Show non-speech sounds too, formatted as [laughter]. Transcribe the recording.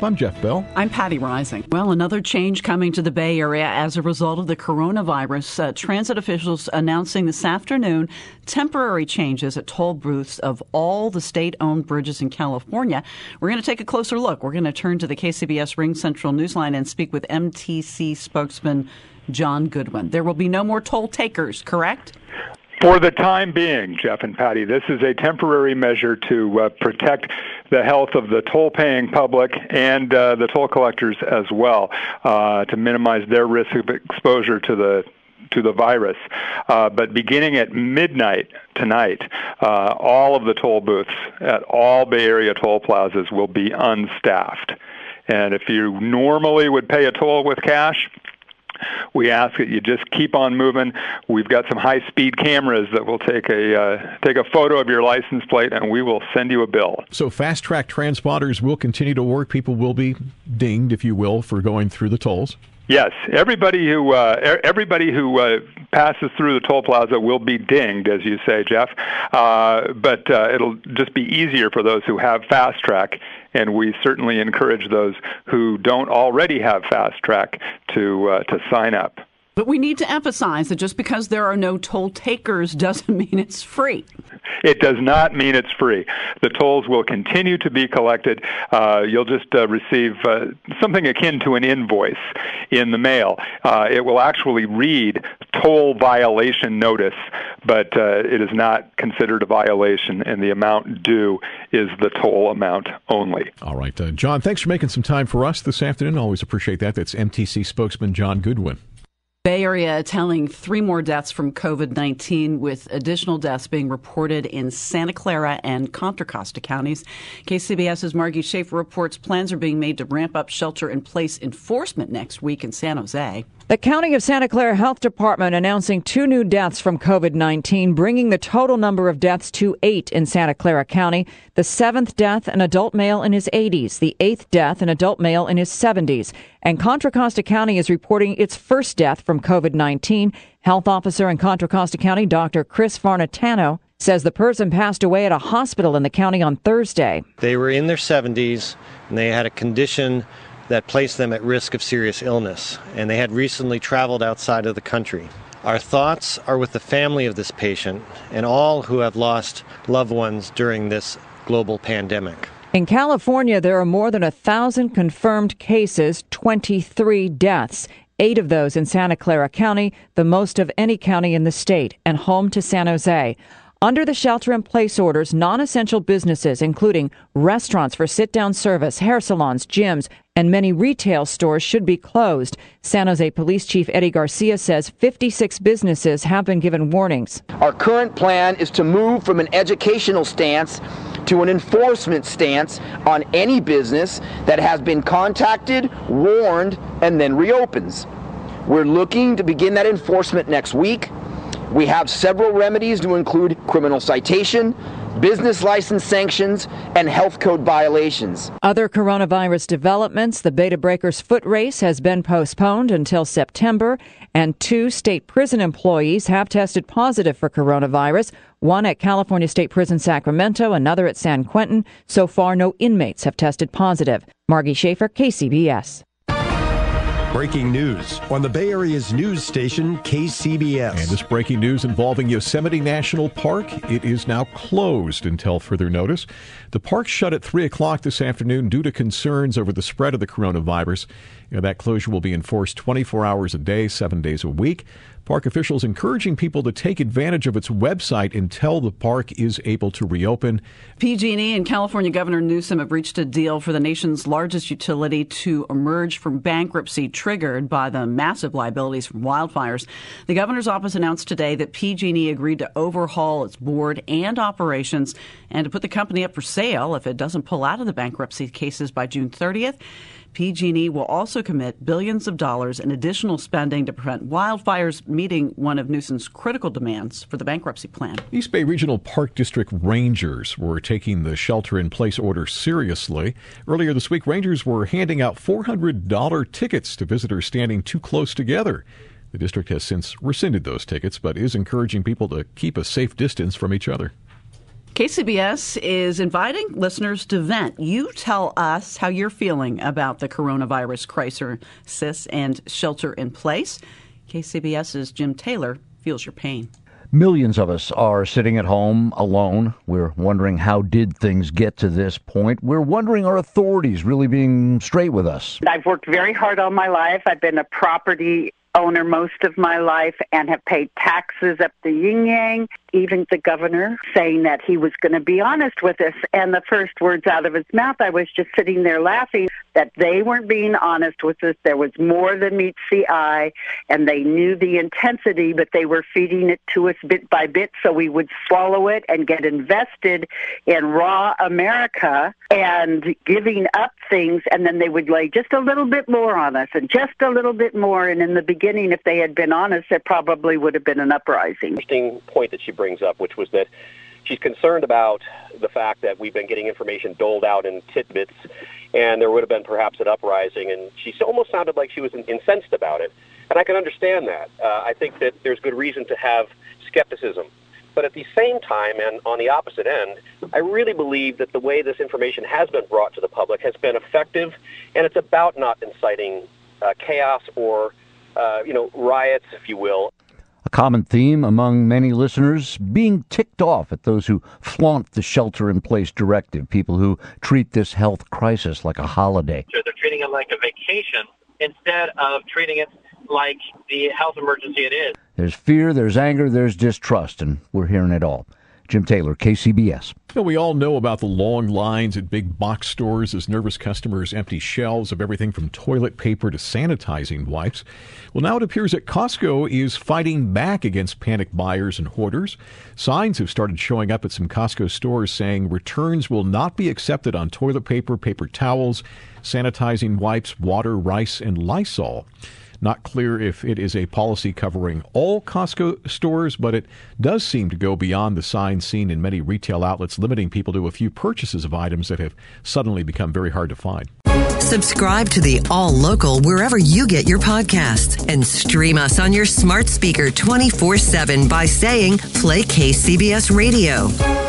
I'm Jeff Bell. I'm Patti Reising. Well, another change coming to the Bay Area as a result of the coronavirus. Uh, transit officials announcing this afternoon temporary changes at toll booths of all the state owned bridges in California. We're going to take a closer look. We're going to turn to the KCBS RingCentral Newsline and speak with MTC spokesman John Goodwin. There will be no more toll takers, correct? For the time being, Jeff and Patty, this is a temporary measure to uh, protect the health of the toll paying public and uh, the toll collectors as well uh, to minimize their risk of exposure to the to the virus. Uh, but beginning at midnight tonight, uh, all of the toll booths at all Bay Area toll plazas will be unstaffed. And if you normally would pay a toll with cash, we ask that you just keep on moving. We've got some high-speed cameras that will take a uh, take a photo of your license plate, and we will send you a bill. So FasTrak transponders will continue to work. People will be dinged, if you will, for going through the tolls. Yes, everybody who uh, everybody who uh, passes through the toll plaza will be dinged, as you say, Jeff. Uh, but uh, it'll just be easier for those who have FasTrak, and we certainly encourage those who don't already have FasTrak to uh, to sign up. But we need to emphasize that just because there are no toll takers doesn't [laughs] mean it's free. It does not mean it's free. The tolls will continue to be collected. Uh, you'll just uh, receive uh, something akin to an invoice in the mail. Uh, it will actually read toll violation notice, but uh, it is not considered a violation, and the amount due is the toll amount only. All right, uh, John, thanks for making some time for us this afternoon. Always appreciate that. That's MTC spokesman John Goodwin. Bay Area telling three more deaths from COVID 19, with additional deaths being reported in Santa Clara and Contra Costa counties. KCBS's Margie Schaefer reports plans are being made to ramp up shelter in place enforcement next week in San Jose. The County of Santa Clara Health Department announcing two new deaths from COVID 19, bringing the total number of deaths to eight in Santa Clara County. The seventh death, an adult male in his 80s. The eighth death, an adult male in his 70s. And Contra Costa County is reporting its first death from COVID 19. Health officer in Contra Costa County, Dr. Chris Farnitano, says the person passed away at a hospital in the county on Thursday. They were in their 70s and they had a condition that placed them at risk of serious illness, and they had recently traveled outside of the country. Our thoughts are with the family of this patient and all who have lost loved ones during this global pandemic. In California, there are more than a thousand confirmed cases, 23 deaths. Eight of those in Santa Clara County, the most of any county in the state, and home to San Jose. Under the shelter in place orders, non essential businesses, including restaurants for sit down service, hair salons, gyms, and many retail stores should be closed. San Jose Police Chief Eddie Garcia says 56 businesses have been given warnings. Our current plan is to move from an educational stance to an enforcement stance on any business that has been contacted, warned, and then reopens. We're looking to begin that enforcement next week. We have several remedies to include criminal citation, business license sanctions, and health code violations. Other coronavirus developments the Bay to Breakers foot race has been postponed until September, and two state prison employees have tested positive for coronavirus. One at California State Prison Sacramento, another at San Quentin. So far, no inmates have tested positive. Margie Schaefer, KCBS. Breaking news on the Bay Area's news station, KCBS. And this breaking news involving Yosemite National Park. It is now closed until further notice. The park shut at 3 o'clock this afternoon due to concerns over the spread of the coronavirus. You know, that closure will be enforced 24 hours a day, seven days a week. Park officials encouraging people to take advantage of its website until the park is able to reopen. PG&E and California Governor Newsom have reached a deal for the nation's largest utility to emerge from bankruptcy triggered by the massive liabilities from wildfires. The governor's office announced today that PG&E agreed to overhaul its board and operations and to put the company up for sale if it doesn't pull out of the bankruptcy cases by June 30th. PG&E will also commit billions of dollars in additional spending to prevent wildfires, meeting one of Newsom's critical demands for the bankruptcy plan. East Bay Regional Park District Rangers were taking the shelter in place order seriously. Earlier this week, Rangers were handing out $400 tickets to visitors standing too close together. The district has since rescinded those tickets, but is encouraging people to keep a safe distance from each other. KCBS is inviting listeners to vent. You tell us how you're feeling about the coronavirus crisis and shelter in place. KCBS's Jim Taylor feels your pain. Millions of us are sitting at home alone. We're wondering how did things get to this point? We're wondering are authorities really being straight with us? I've worked very hard all my life. I've been a property owner most of my life and have paid taxes up the yin yang. Even the governor saying that he was going to be honest with us. And the first words out of his mouth, I was just sitting there laughing that they weren't being honest with us. There was more than meets the eye, and they knew the intensity, but they were feeding it to us bit by bit so we would swallow it and get invested in raw America and giving up things. And then they would lay just a little bit more on us and just a little bit more. And in the beginning, beginning, if they had been honest, there probably would have been an uprising. Interesting point that she brings up, which was that she's concerned about the fact that we've been getting information doled out in tidbits, and there would have been perhaps an uprising. And she almost sounded like she was incensed about it, and I can understand that. Uh, I think that there's good reason to have skepticism. But at the same time, and on the opposite end, I really believe that the way this information has been brought to the public has been effective, and it's about not inciting uh, chaos or uh, you know, riots, if you will. A common theme among many listeners being ticked off at those who flaunt the shelter in place directive, people who treat this health crisis like a holiday. So they're treating it like a vacation instead of treating it like the health emergency it is. There's fear, there's anger, there's distrust, and we're hearing it all. Jim Taylor, KCBS. We all know about the long lines at big box stores as nervous customers empty shelves of everything from toilet paper to sanitizing wipes. Well, now it appears that Costco is fighting back against panic buyers and hoarders. Signs have started showing up at some Costco stores saying returns will not be accepted on toilet paper, paper towels, sanitizing wipes, water, rice, and Lysol. Not clear if it is a policy covering all Costco stores, but it does seem to go beyond the signs seen in many retail outlets, limiting people to a few purchases of items that have suddenly become very hard to find. Subscribe to the All Local wherever you get your podcasts and stream us on your smart speaker 24 7 by saying Play KCBS Radio.